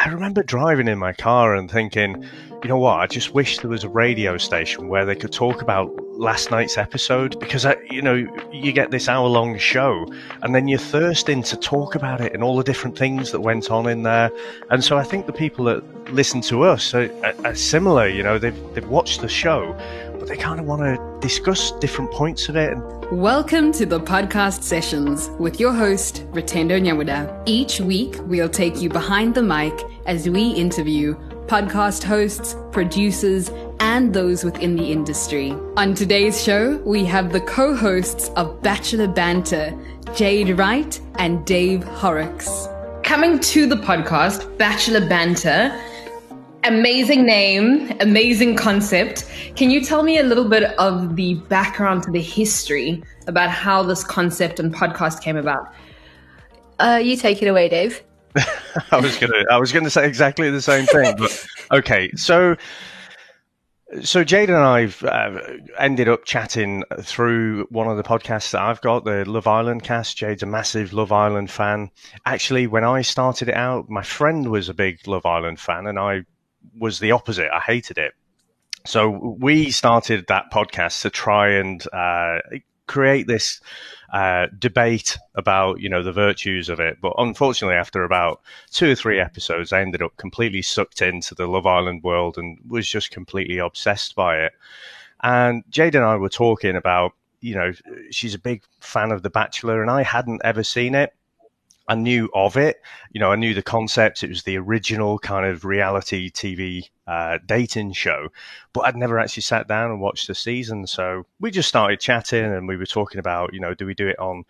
I remember driving in my car and thinking, you know what? I just wish there was a radio station where they could talk about last night's episode because, I, you know, you get this hour long show and then you're thirsting to talk about it and all the different things that went on in there. And so I think the people that listen to us are, are, similar. You know, they've, they've watched the show, they kind of want to discuss different points of it Welcome to the podcast sessions with your host, Rutendo Nyamuda. Each week, we'll take you behind the mic as we interview podcast hosts, producers, and those within the industry. On today's show, we have the co hosts of Bachelor Banter, Jade Wright and Dave Horrocks. Coming to the podcast, Bachelor Banter, amazing name, amazing concept. Can you tell me a little bit of the background to the history about how this concept and podcast came about? Uh, you take it away, Dave. I was gonna, I was gonna say exactly the same thing, but okay. So, so Jade and I've uh, ended up chatting through one of the podcasts that I've got, the Love Island cast. Jade's a massive Love Island fan. Actually, when I started it out, my friend was a big Love Island fan, and I was the opposite. I hated it. So we started that podcast to try and uh, create this uh, debate about you know the virtues of it. But unfortunately, after about two or three episodes, I ended up completely sucked into the Love Island world and was just completely obsessed by it. And Jade and I were talking about you know she's a big fan of The Bachelor, and I hadn't ever seen it. I knew of it. You know, I knew the concept. It was the original kind of reality TV uh, dating show, but I'd never actually sat down and watched the season. So we just started chatting and we were talking about, you know, do we do it on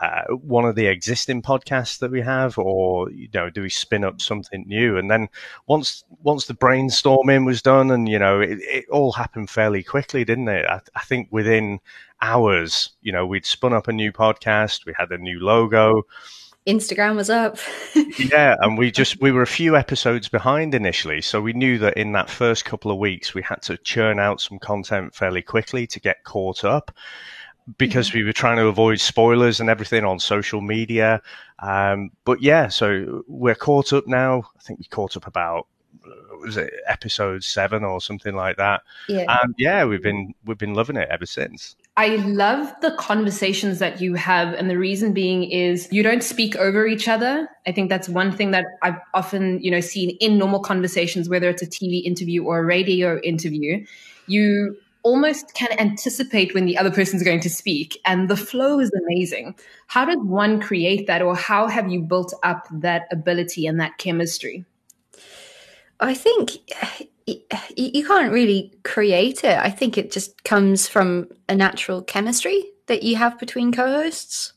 uh, one of the existing podcasts that we have, or you know, do we spin up something new? And then once once the brainstorming was done, and you know, it, it all happened fairly quickly, didn't it? I, I, think within hours, you know, we'd spun up a new podcast, we had a new logo. Instagram was up. yeah, and we just we were a few episodes behind initially, so we knew that in that first couple of weeks we had to churn out some content fairly quickly to get caught up because mm-hmm. we were trying to avoid spoilers and everything on social media. Um, but yeah, so we're caught up now. I think we caught up about was it episode seven or something like that. Yeah, and yeah, we've been we've been loving it ever since. I love the conversations that you have. And the reason being is you don't speak over each other. I think that's one thing that I've often, you know, seen in normal conversations, whether it's a TV interview or a radio interview. You almost can anticipate when the other person's going to speak and the flow is amazing. How did one create that or how have you built up that ability and that chemistry? I think you can't really create it. I think it just comes from a natural chemistry that you have between co-hosts.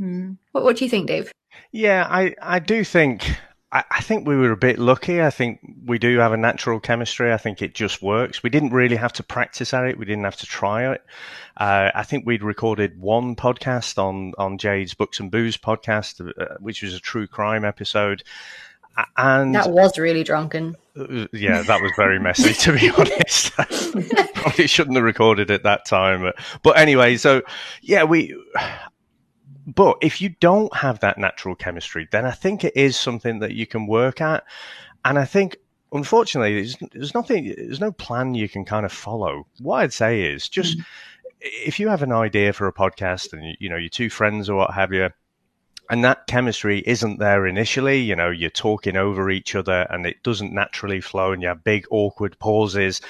Mm. What, what do you think, Dave? Yeah, I, I do think I, I think we were a bit lucky. I think we do have a natural chemistry. I think it just works. We didn't really have to practice at it. We didn't have to try it. Uh, I think we'd recorded one podcast on on Jade's Books and Booze podcast, uh, which was a true crime episode and that was really drunken. Uh, yeah, that was very messy, to be honest. Probably shouldn't have recorded at that time. But anyway, so yeah, we. But if you don't have that natural chemistry, then I think it is something that you can work at. And I think, unfortunately, there's, there's nothing, there's no plan you can kind of follow. What I'd say is just mm. if you have an idea for a podcast and you know your two friends or what have you and that chemistry isn't there initially. You know, you're talking over each other and it doesn't naturally flow and you have big awkward pauses.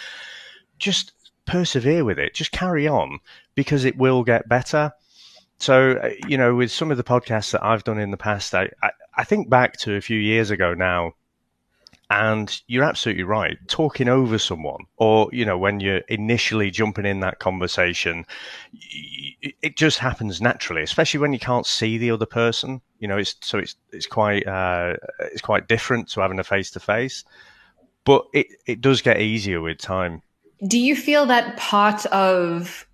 Just persevere with it. Just carry on because it will get better. So, uh, you know, with some of the podcasts that I've done in the past, I, I, I think back to a few years ago now and you're absolutely right. Talking over someone, or, you know, when you're initially jumping in that conversation, it just happens naturally, especially when you can't see the other person. You know, it's, so it's, it's quite, uh, it's quite different to having a face to face, but it, it does get easier with time. Do you feel that part of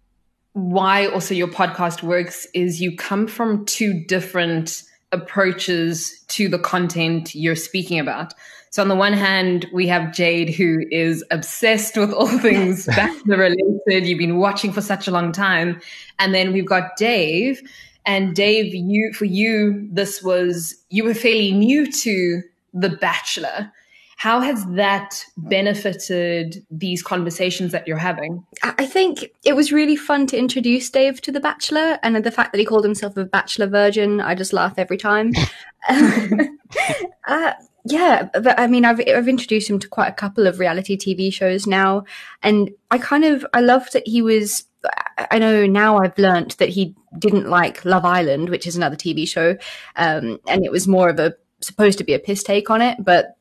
why also your podcast works is you come from two different approaches to the content you're speaking about? So on the one hand, we have Jade, who is obsessed with all things Bachelor related. You've been watching for such a long time. And then we've got Dave. And Dave, you for you, this was you were fairly new to The Bachelor. How has that benefited these conversations that you're having? I think it was really fun to introduce Dave to The Bachelor, and the fact that he called himself a Bachelor Virgin, I just laugh every time. uh, yeah, but I mean, I've I've introduced him to quite a couple of reality TV shows now, and I kind of I love that he was. I know now I've learnt that he didn't like Love Island, which is another TV show, um, and it was more of a supposed to be a piss take on it, but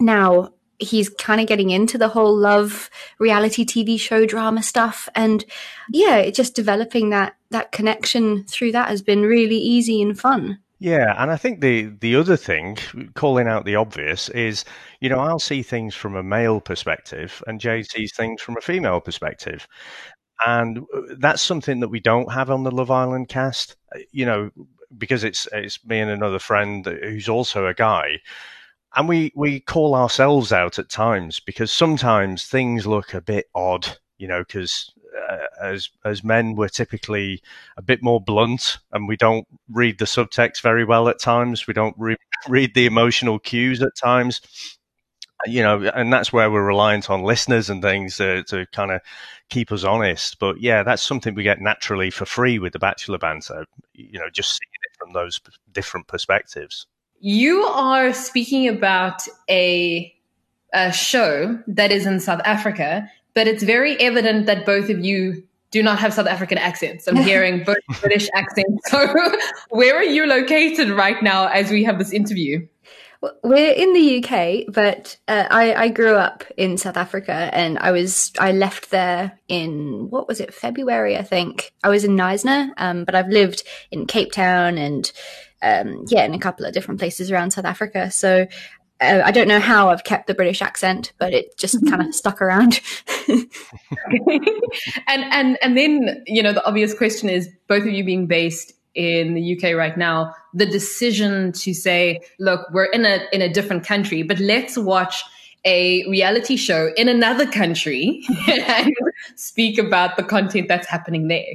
now he's kind of getting into the whole love reality TV show drama stuff. And yeah, just developing that, that connection through that has been really easy and fun. Yeah, and I think the the other thing, calling out the obvious, is you know I'll see things from a male perspective, and Jay sees things from a female perspective, and uh, that's something that we don't have on the Love Island cast. You know, because it's it's me and another friend who's also a guy and we we call ourselves out at times because sometimes things look a bit odd, you know, because uh, as as men we're typically a bit more blunt and we don't read the subtext very well at times. We don't re- read the emotional cues at times. You know, and that's where we're reliant on listeners and things to, to kind of keep us honest. But yeah, that's something we get naturally for free with the Bachelor Banter. You know, just seeing it from those different perspectives. You are speaking about a, a show that is in South Africa, but it's very evident that both of you do not have South African accents. I'm hearing both British accents. So, where are you located right now as we have this interview? We're in the UK, but uh, I, I, grew up in South Africa, and I was I left there in what was it February I think I was in Knysna, um, but I've lived in Cape Town and um, yeah, in a couple of different places around South Africa. So uh, I don't know how I've kept the British accent, but it just kind of stuck around. and and and then you know the obvious question is both of you being based in the UK right now, the decision to say, look, we're in a in a different country, but let's watch a reality show in another country and speak about the content that's happening there.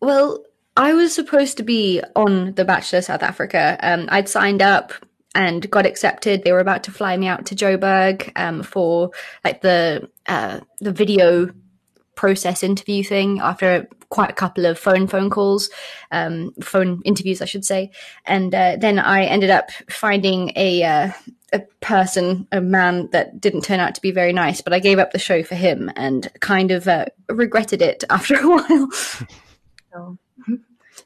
Well, I was supposed to be on The Bachelor South Africa. Um, I'd signed up and got accepted. They were about to fly me out to Joburg um, for like the uh, the video process interview thing after quite a couple of phone phone calls, um, phone interviews, I should say. And uh, then I ended up finding a uh, a person, a man that didn't turn out to be very nice. But I gave up the show for him and kind of uh, regretted it after a while. so.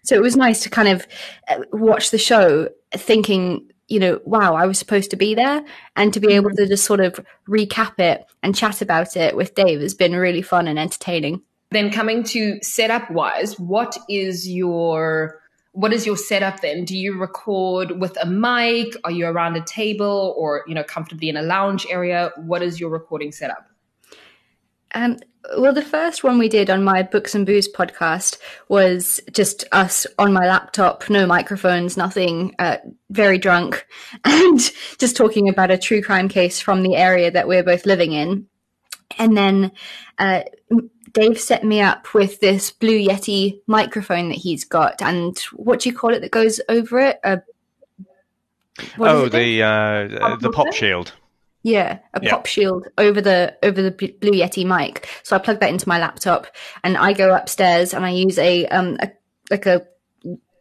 So it was nice to kind of uh, watch the show thinking, you know, wow, I was supposed to be there. And to be able mm-hmm. to just sort of recap it and chat about it with Dave has been really fun and entertaining. Then coming to setup wise, what is your what is your setup then? Do you record with a mic? Are you around a table or, you know, comfortably in a lounge area? What is your recording setup? Um, well, the first one we did on my Books and Booze podcast was just us on my laptop, no microphones, nothing, uh, very drunk, and just talking about a true crime case from the area that we're both living in. And then uh, Dave set me up with this Blue Yeti microphone that he's got, and what do you call it that goes over it? Uh, oh, the uh, the pop shield. Yeah, a yeah. pop shield over the over the Blue Yeti mic. So I plug that into my laptop, and I go upstairs and I use a um a, like a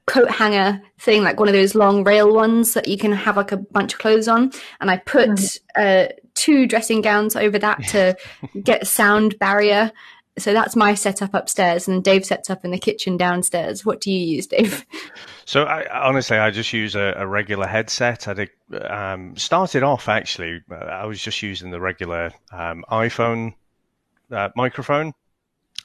coat hanger thing, like one of those long rail ones that you can have like a bunch of clothes on, and I put mm. uh, two dressing gowns over that to get sound barrier. So that's my setup upstairs, and Dave sets up in the kitchen downstairs. What do you use, Dave? So I, honestly, I just use a, a regular headset. I did, um, started off actually. Uh, I was just using the regular um, iPhone uh, microphone.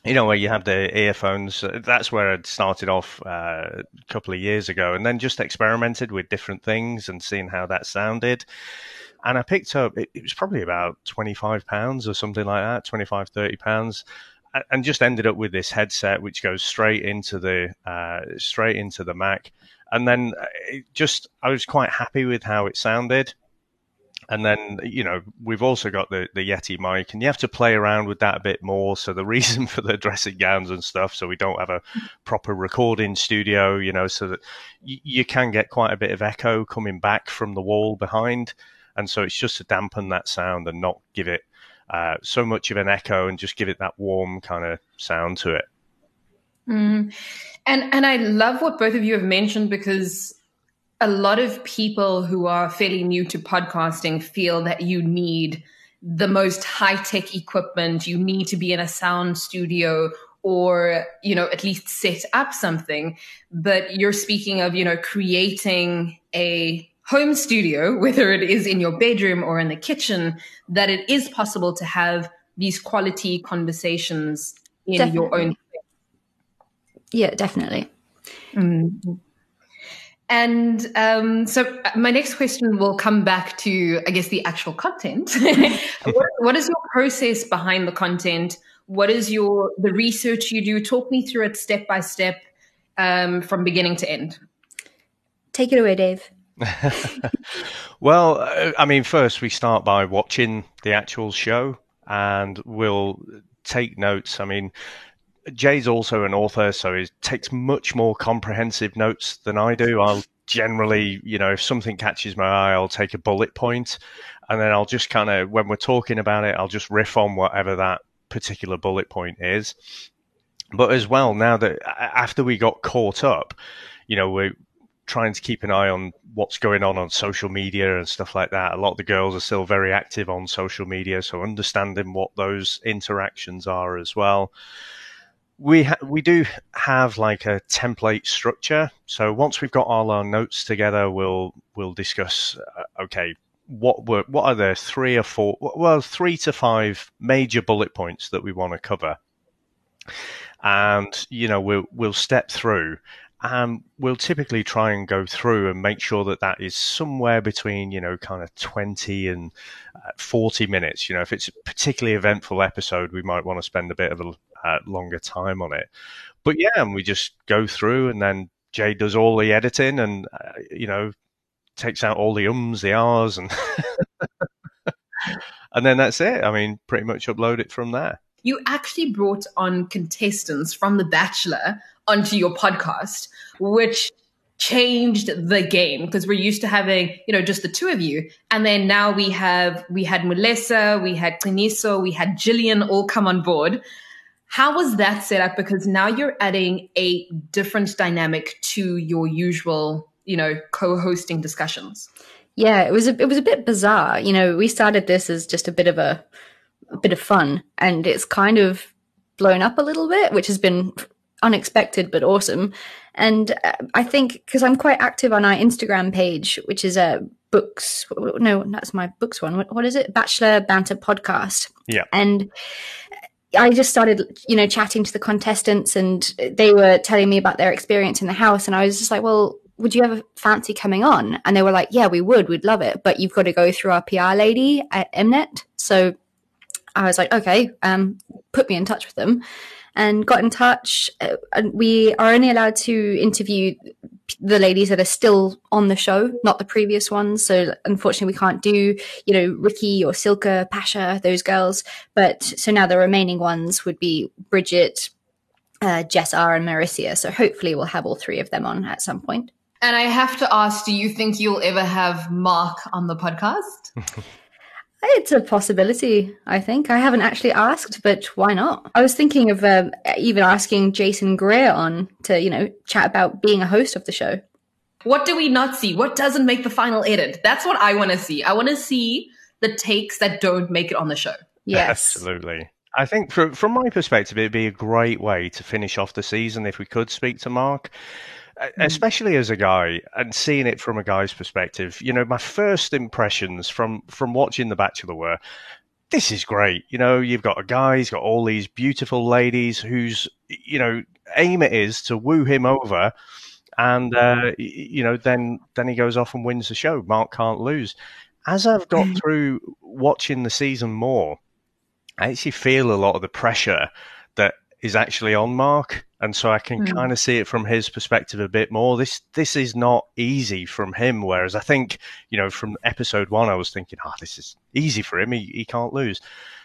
You know where you have the earphones. Uh, that's where i'd started off uh, a couple of years ago, and then just experimented with different things and seeing how that sounded. And I picked up. It, it was probably about twenty five pounds or something like that, 25, 30 pounds and just ended up with this headset which goes straight into the uh, straight into the Mac, and then uh, just I was quite happy with how it sounded. And then, you know, we've also got the, the Yeti mic, and you have to play around with that a bit more. So, the reason for the dressing gowns and stuff, so we don't have a proper recording studio, you know, so that y- you can get quite a bit of echo coming back from the wall behind. And so, it's just to dampen that sound and not give it uh, so much of an echo and just give it that warm kind of sound to it. Mm. And and I love what both of you have mentioned because a lot of people who are fairly new to podcasting feel that you need the most high tech equipment. You need to be in a sound studio or, you know, at least set up something. But you're speaking of, you know, creating a home studio, whether it is in your bedroom or in the kitchen, that it is possible to have these quality conversations in Definitely. your own. Yeah, definitely. Mm-hmm. And um, so, uh, my next question will come back to, I guess, the actual content. what, what is your process behind the content? What is your the research you do? Talk me through it step by step, um, from beginning to end. Take it away, Dave. well, uh, I mean, first we start by watching the actual show, and we'll take notes. I mean, Jay's also an author, so he takes much more comprehensive notes than I do. I'll generally, you know, if something catches my eye, I'll take a bullet point, and then I'll just kind of, when we're talking about it, I'll just riff on whatever that particular bullet point is. But as well, now that after we got caught up, you know, we're trying to keep an eye on what's going on on social media and stuff like that. A lot of the girls are still very active on social media, so understanding what those interactions are as well we ha- we do have like a template structure. So once we've got all our notes together, we'll we'll discuss. Uh, okay, what were what are the three or four? Well, three to five major bullet points that we want to cover, and you know we'll we'll step through. And we'll typically try and go through and make sure that that is somewhere between, you know, kind of 20 and uh, 40 minutes. You know, if it's a particularly eventful episode, we might want to spend a bit of a, uh, longer time on it. But yeah, and we just go through, and then Jay does all the editing, and uh, you know takes out all the ums, the ahs, and and then that's it. I mean, pretty much upload it from there. You actually brought on contestants from The Bachelor onto your podcast, which changed the game because we're used to having you know just the two of you and then now we have we had Melissa we had Cliniso we had Jillian all come on board how was that set up? Because now you're adding a different dynamic to your usual, you know, co-hosting discussions. Yeah, it was a, it was a bit bizarre. You know, we started this as just a bit of a, a bit of fun, and it's kind of blown up a little bit, which has been unexpected but awesome. And uh, I think because I'm quite active on our Instagram page, which is a uh, books. No, that's my books one. What, what is it? Bachelor Banter Podcast. Yeah. And I just started, you know, chatting to the contestants and they were telling me about their experience in the house. And I was just like, well, would you ever fancy coming on? And they were like, yeah, we would. We'd love it. But you've got to go through our PR lady at Mnet. So I was like, okay, um, put me in touch with them and got in touch. Uh, and we are only allowed to interview the ladies that are still on the show, not the previous ones. So unfortunately, we can't do, you know, Ricky or Silka, Pasha, those girls. But so now the remaining ones would be Bridget, uh, Jess R, and Maricia. So hopefully, we'll have all three of them on at some point. And I have to ask, do you think you'll ever have Mark on the podcast? It's a possibility, I think. I haven't actually asked, but why not? I was thinking of um, even asking Jason Greer on to, you know, chat about being a host of the show. What do we not see? What doesn't make the final edit? That's what I want to see. I want to see the takes that don't make it on the show. Yes. Absolutely. I think from, from my perspective, it'd be a great way to finish off the season if we could speak to Mark. Mm. especially as a guy and seeing it from a guy's perspective. You know, my first impressions from from watching The Bachelor were, this is great. You know, you've got a guy, he's got all these beautiful ladies whose you know aim it is to woo him over, and uh, you know then then he goes off and wins the show. Mark can't lose. As I've got mm. through watching the season more, I actually feel a lot of the pressure that is actually on Mark, and so I can mm. kind of see it from his perspective a bit more. This this is not easy from him, whereas I think you know from episode one I was thinking, oh, this is easy for him. He he can't lose.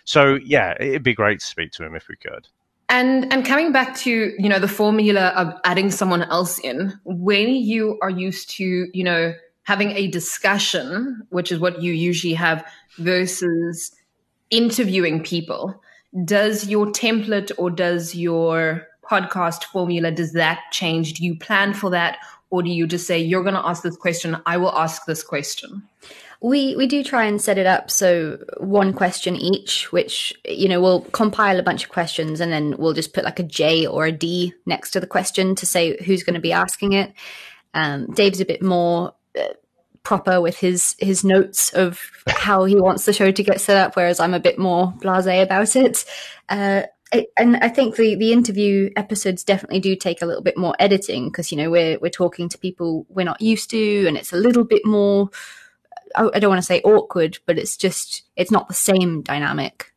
So yeah, it'd be great to speak to him if we could. And and coming back to you know the formula of adding someone else in when you are used to you know having a discussion, which is what you usually have, versus interviewing people. Does your template or does your podcast formula does that change? Do you plan for that, or do you just say you're going to ask this question? I will ask this question. We we do try and set it up so one question each, which you know we'll compile a bunch of questions and then we'll just put like a J or a D next to the question to say who's going to be asking it. Um, Dave's a bit more uh, proper with his his notes of how he wants the show to get set up, whereas I'm a bit more blasé about it. Uh, and I think the the interview episodes definitely do take a little bit more editing because you know we're we're talking to people we're not used to, and it's a little bit more I don't want to say awkward, but it's just it's not the same dynamic.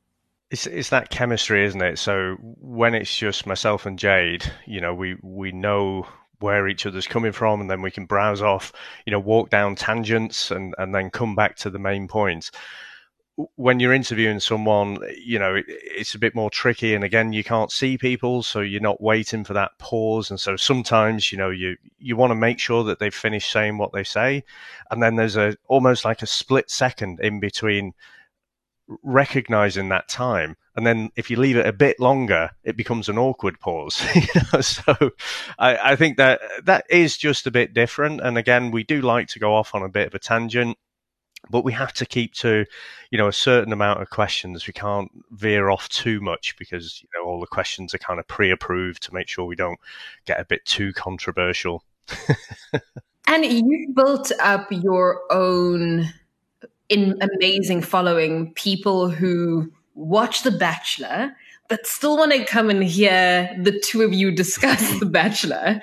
It's it's that chemistry, isn't it? So when it's just myself and Jade, you know, we we know where each other's coming from, and then we can browse off, you know, walk down tangents, and and then come back to the main points when you're interviewing someone, you know, it, it's a bit more tricky. And again, you can't see people, so you're not waiting for that pause. And so sometimes, you know, you, you want to make sure that they've finished saying what they say. And then there's a, almost like a split second in between recognizing that time. And then if you leave it a bit longer, it becomes an awkward pause. so I, I think that that is just a bit different. And again, we do like to go off on a bit of a tangent but we have to keep to you know a certain amount of questions we can't veer off too much because you know all the questions are kind of pre-approved to make sure we don't get a bit too controversial and you built up your own in amazing following people who watch the bachelor but still want to come and hear the two of you discuss the bachelor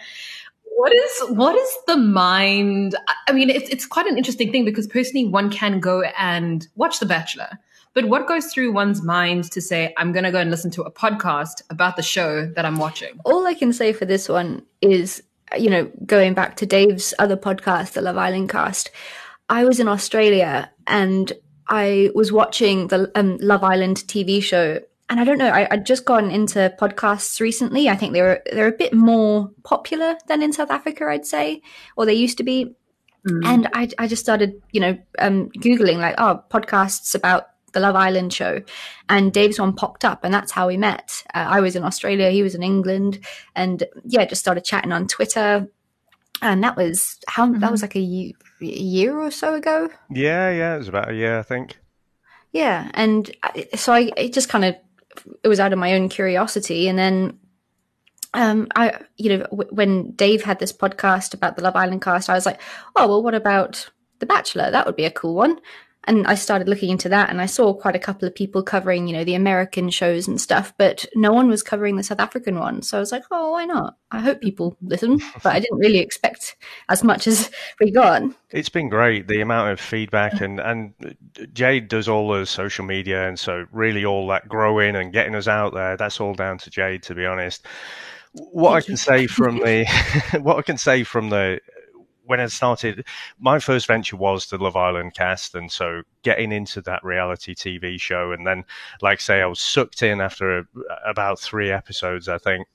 what is what is the mind? I mean, it's it's quite an interesting thing because personally, one can go and watch The Bachelor, but what goes through one's mind to say, I'm going to go and listen to a podcast about the show that I'm watching? All I can say for this one is, you know, going back to Dave's other podcast, the Love Island cast. I was in Australia and I was watching the um, Love Island TV show and I don't know, I, I'd just gone into podcasts recently. I think they're they're a bit more popular than in South Africa, I'd say, or they used to be. Mm. And I, I just started, you know, um, googling like, oh, podcasts about the Love Island show, and Dave's one popped up, and that's how we met. Uh, I was in Australia, he was in England, and yeah, just started chatting on Twitter, and that was how mm-hmm. that was like a, a year or so ago. Yeah, yeah, it was about a year, I think. Yeah, and I, so I it just kind of it was out of my own curiosity. And then, um, I, you know, w- when Dave had this podcast about the Love Island cast, I was like, oh, well, what about The Bachelor? That would be a cool one and I started looking into that and I saw quite a couple of people covering, you know, the American shows and stuff, but no one was covering the South African one. So I was like, oh, why not? I hope people listen, but I didn't really expect as much as we got. It's been great, the amount of feedback and, and Jade does all the social media. And so really all that growing and getting us out there, that's all down to Jade, to be honest what Thank I can you. say from the what I can say from the when I started, my first venture was the Love Island cast, and so getting into that reality TV show, and then, like say, I was sucked in after a, about three episodes, I think.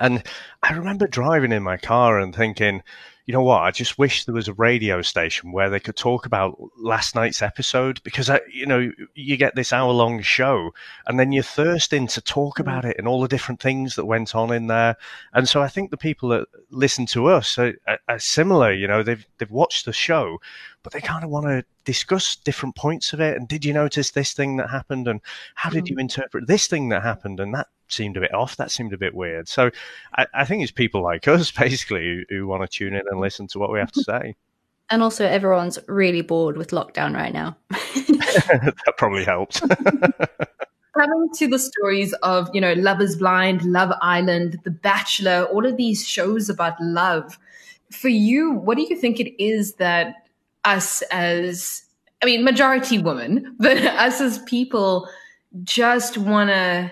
And I remember driving in my car and thinking, you know what? I just wish there was a radio station where they could talk about last night's episode because, I, you know, you get this hour long show and then you're thirsting to talk mm. about it and all the different things that went on in there. And so I think the people that listen to us are, are similar. You know, they've they've watched the show, but they kind of want to discuss different points of it. And did you notice this thing that happened? And how did you mm. interpret this thing that happened? And that seemed a bit off. That seemed a bit weird. So I, I think it's people like us, basically, who, who want to tune in and listen to what we have to say. And also, everyone's really bored with lockdown right now. that probably helps. Coming to the stories of, you know, Love Is Blind, Love Island, The Bachelor, all of these shows about love. For you, what do you think it is that us as, I mean, majority women, but us as people just want to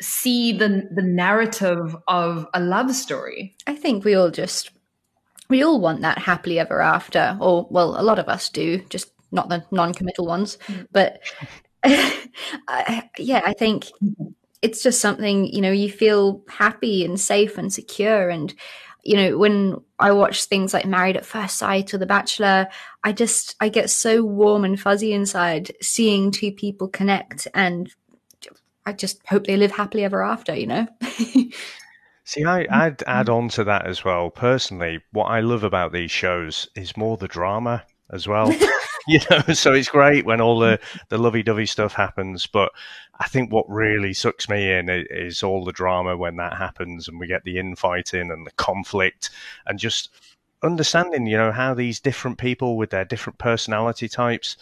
see the the narrative of a love story. I think we all just we all want that happily ever after, or well, a lot of us do, just not the non-committal ones. Mm. But I, yeah, I think it's just something you know you feel happy and safe and secure and you know when i watch things like married at first sight or the bachelor i just i get so warm and fuzzy inside seeing two people connect and i just hope they live happily ever after you know See, I, I'd add on to that as well. Personally, what I love about these shows is more the drama as well. you know, so it's great when all the, the lovey dovey stuff happens. But I think what really sucks me in is all the drama when that happens and we get the infighting and the conflict and just understanding, you know, how these different people with their different personality types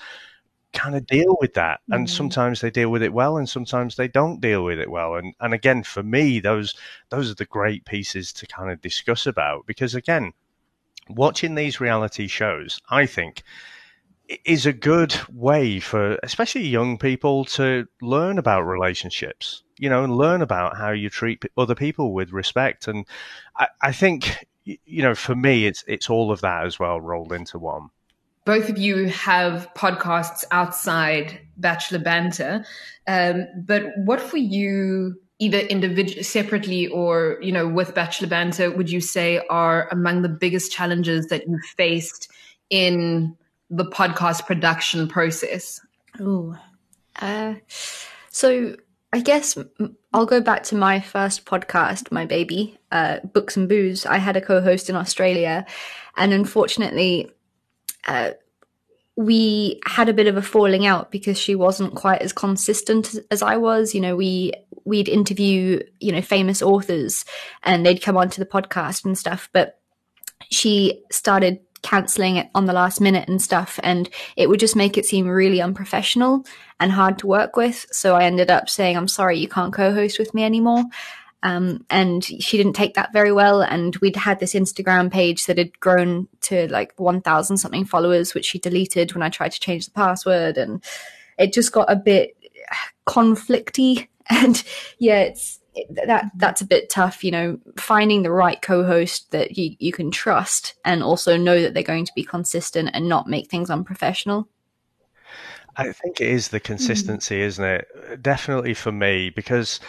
kind of deal with that. And mm-hmm. sometimes they deal with it well and sometimes they don't deal with it well. And and again, for me, those those are the great pieces to kind of discuss about because again, watching these reality shows, I think is a good way for especially young people to learn about relationships you know and learn about how you treat other people with respect. And I, I, think you know for me it's it's all of that as well rolled into one. Both of you have podcasts outside bachelor banter. Um, but what for you either individually separately or you know with bachelor banter would you say are among the biggest challenges that you faced in the podcast production process? Oh, uh, so I guess I'll go back to my first podcast, my baby, uh, Books and Booze. I had a co-host in Australia, and unfortunately, uh, we had a bit of a falling out because she wasn't quite as consistent as I was. You know, we we'd interview you know famous authors, and they'd come onto the podcast and stuff, but she started cancelling it on the last minute and stuff. And it would just make it seem really unprofessional and hard to work with. So I ended up saying, I'm sorry, you can't co host with me anymore. Um, and she didn't take that very well. And we'd had this Instagram page that had grown to like 1,000 something followers, which she deleted when I tried to change the password. And it just got a bit conflicty. And yeah, it's that that's a bit tough, you know, finding the right co-host that you, you can trust and also know that they're going to be consistent and not make things unprofessional. I think it is the consistency, mm. isn't it? Definitely for me, because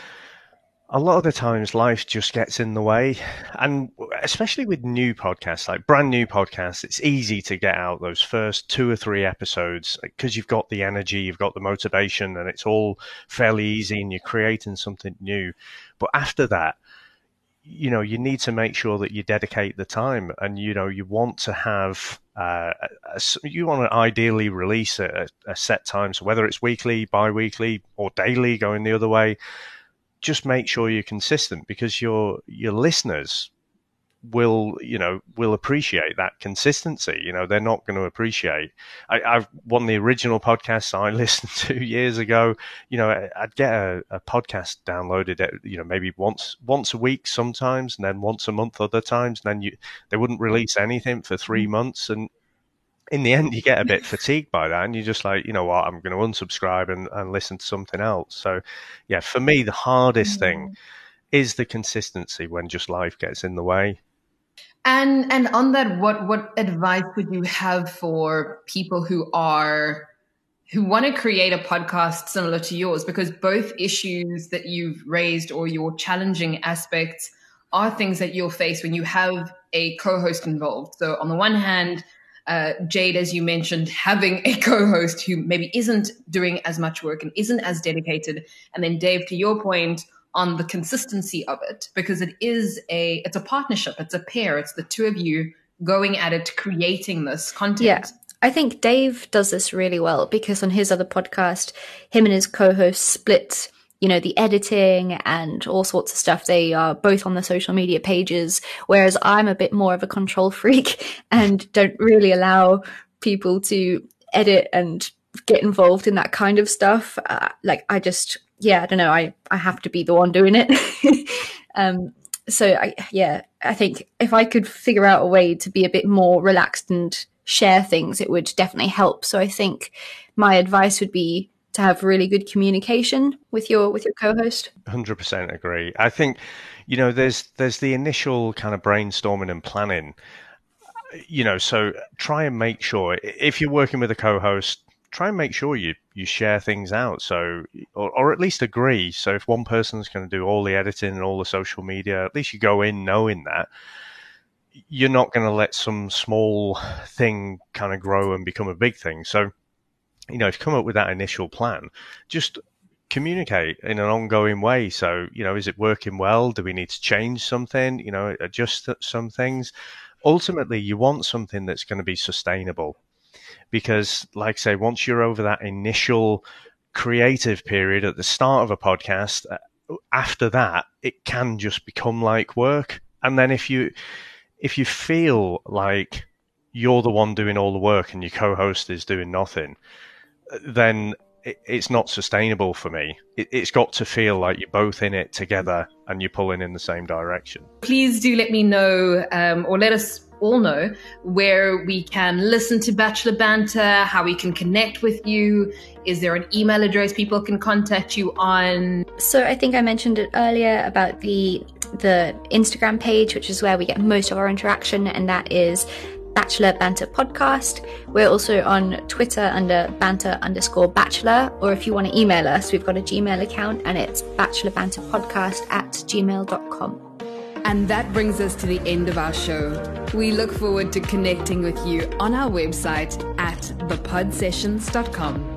a lot of the times life just gets in the way and especially with new podcasts like brand new podcasts it's easy to get out those first two or three episodes because you've got the energy you've got the motivation and it's all fairly easy and you're creating something new. But after that you know you need to make sure that you dedicate the time and you know you want to have uh, a, you want to ideally release a, a set time. So whether it's weekly bi-weekly or daily going the other way just make sure you're consistent because your your listeners will you know will appreciate that consistency. You know they're not going to appreciate I, have one of the original podcasts i listened to years ago. You know i'd get a, a podcast downloaded at, you know maybe once once a week sometimes and then once a month other times. And then you they wouldn't release anything for three mm. months and in the end, you get a bit fatigued by that, and you're just like, you know what, I'm going to unsubscribe and, and listen to something else. So, yeah, for me, the hardest thing mm. is the consistency when just life gets in the way. And and on that, what what advice would you have for people who are who want to create a podcast similar to yours? Because both issues that you've raised or your challenging aspects are things that you'll face when you have a co-host involved. So on the one hand uh, Jade, as you mentioned, having a co-host who maybe isn't doing as much work and isn't as dedicated, and then Dave, to your point on the consistency of it, because it is a it's a partnership, it's a pair, it's the two of you going at it, creating this content. Yeah. I think Dave does this really well because on his other podcast, him and his co-host split you know, the editing and all sorts of stuff. They are both on the social media pages, whereas I'm a bit more of a control freak and don't really allow people to edit and get involved in that kind of stuff. Uh, like I just, yeah, I don't know. I, I have to be the one doing it. um, so I, yeah, I think if I could figure out a way to be a bit more relaxed and share things, it would definitely help. So I think my advice would be to have really good communication with your with your co-host. Hundred percent agree. I think you know there's there's the initial kind of brainstorming and planning. You know, so try and make sure if you're working with a co-host, try and make sure you you share things out. So or, or at least agree. So if one person's going to do all the editing and all the social media, at least you go in knowing that you're not going to let some small thing kind of grow and become a big thing. So, you know, if you come up with that initial plan, just communicate in an ongoing way. So, you know, is it working well? Do we need to change something? You know, adjust some things. Ultimately, you want something that's going to be sustainable because, like I say, once you're over that initial creative period at the start of a podcast, uh, after that, it can just become like work. And then if you, if you feel like you're the one doing all the work and your co-host is doing nothing, then it's not sustainable for me. It's got to feel like you're both in it together and you're pulling in the same direction. Please do let me know um, or let us all know where we can listen to Bachelor Banter, how we can connect with you. Is there an email address people can contact you on? So I think I mentioned it earlier about the the Instagram page, which is where we get most of our interaction, and that is Bachelor Banter Podcast. We're also on Twitter under banter underscore bachelor, or if you want to email us, we've got a Gmail account and it's bachelorbanterpodcast at gmail.com. And that brings us to the end of our show. We look forward to connecting with you on our website at thepodsessions.com.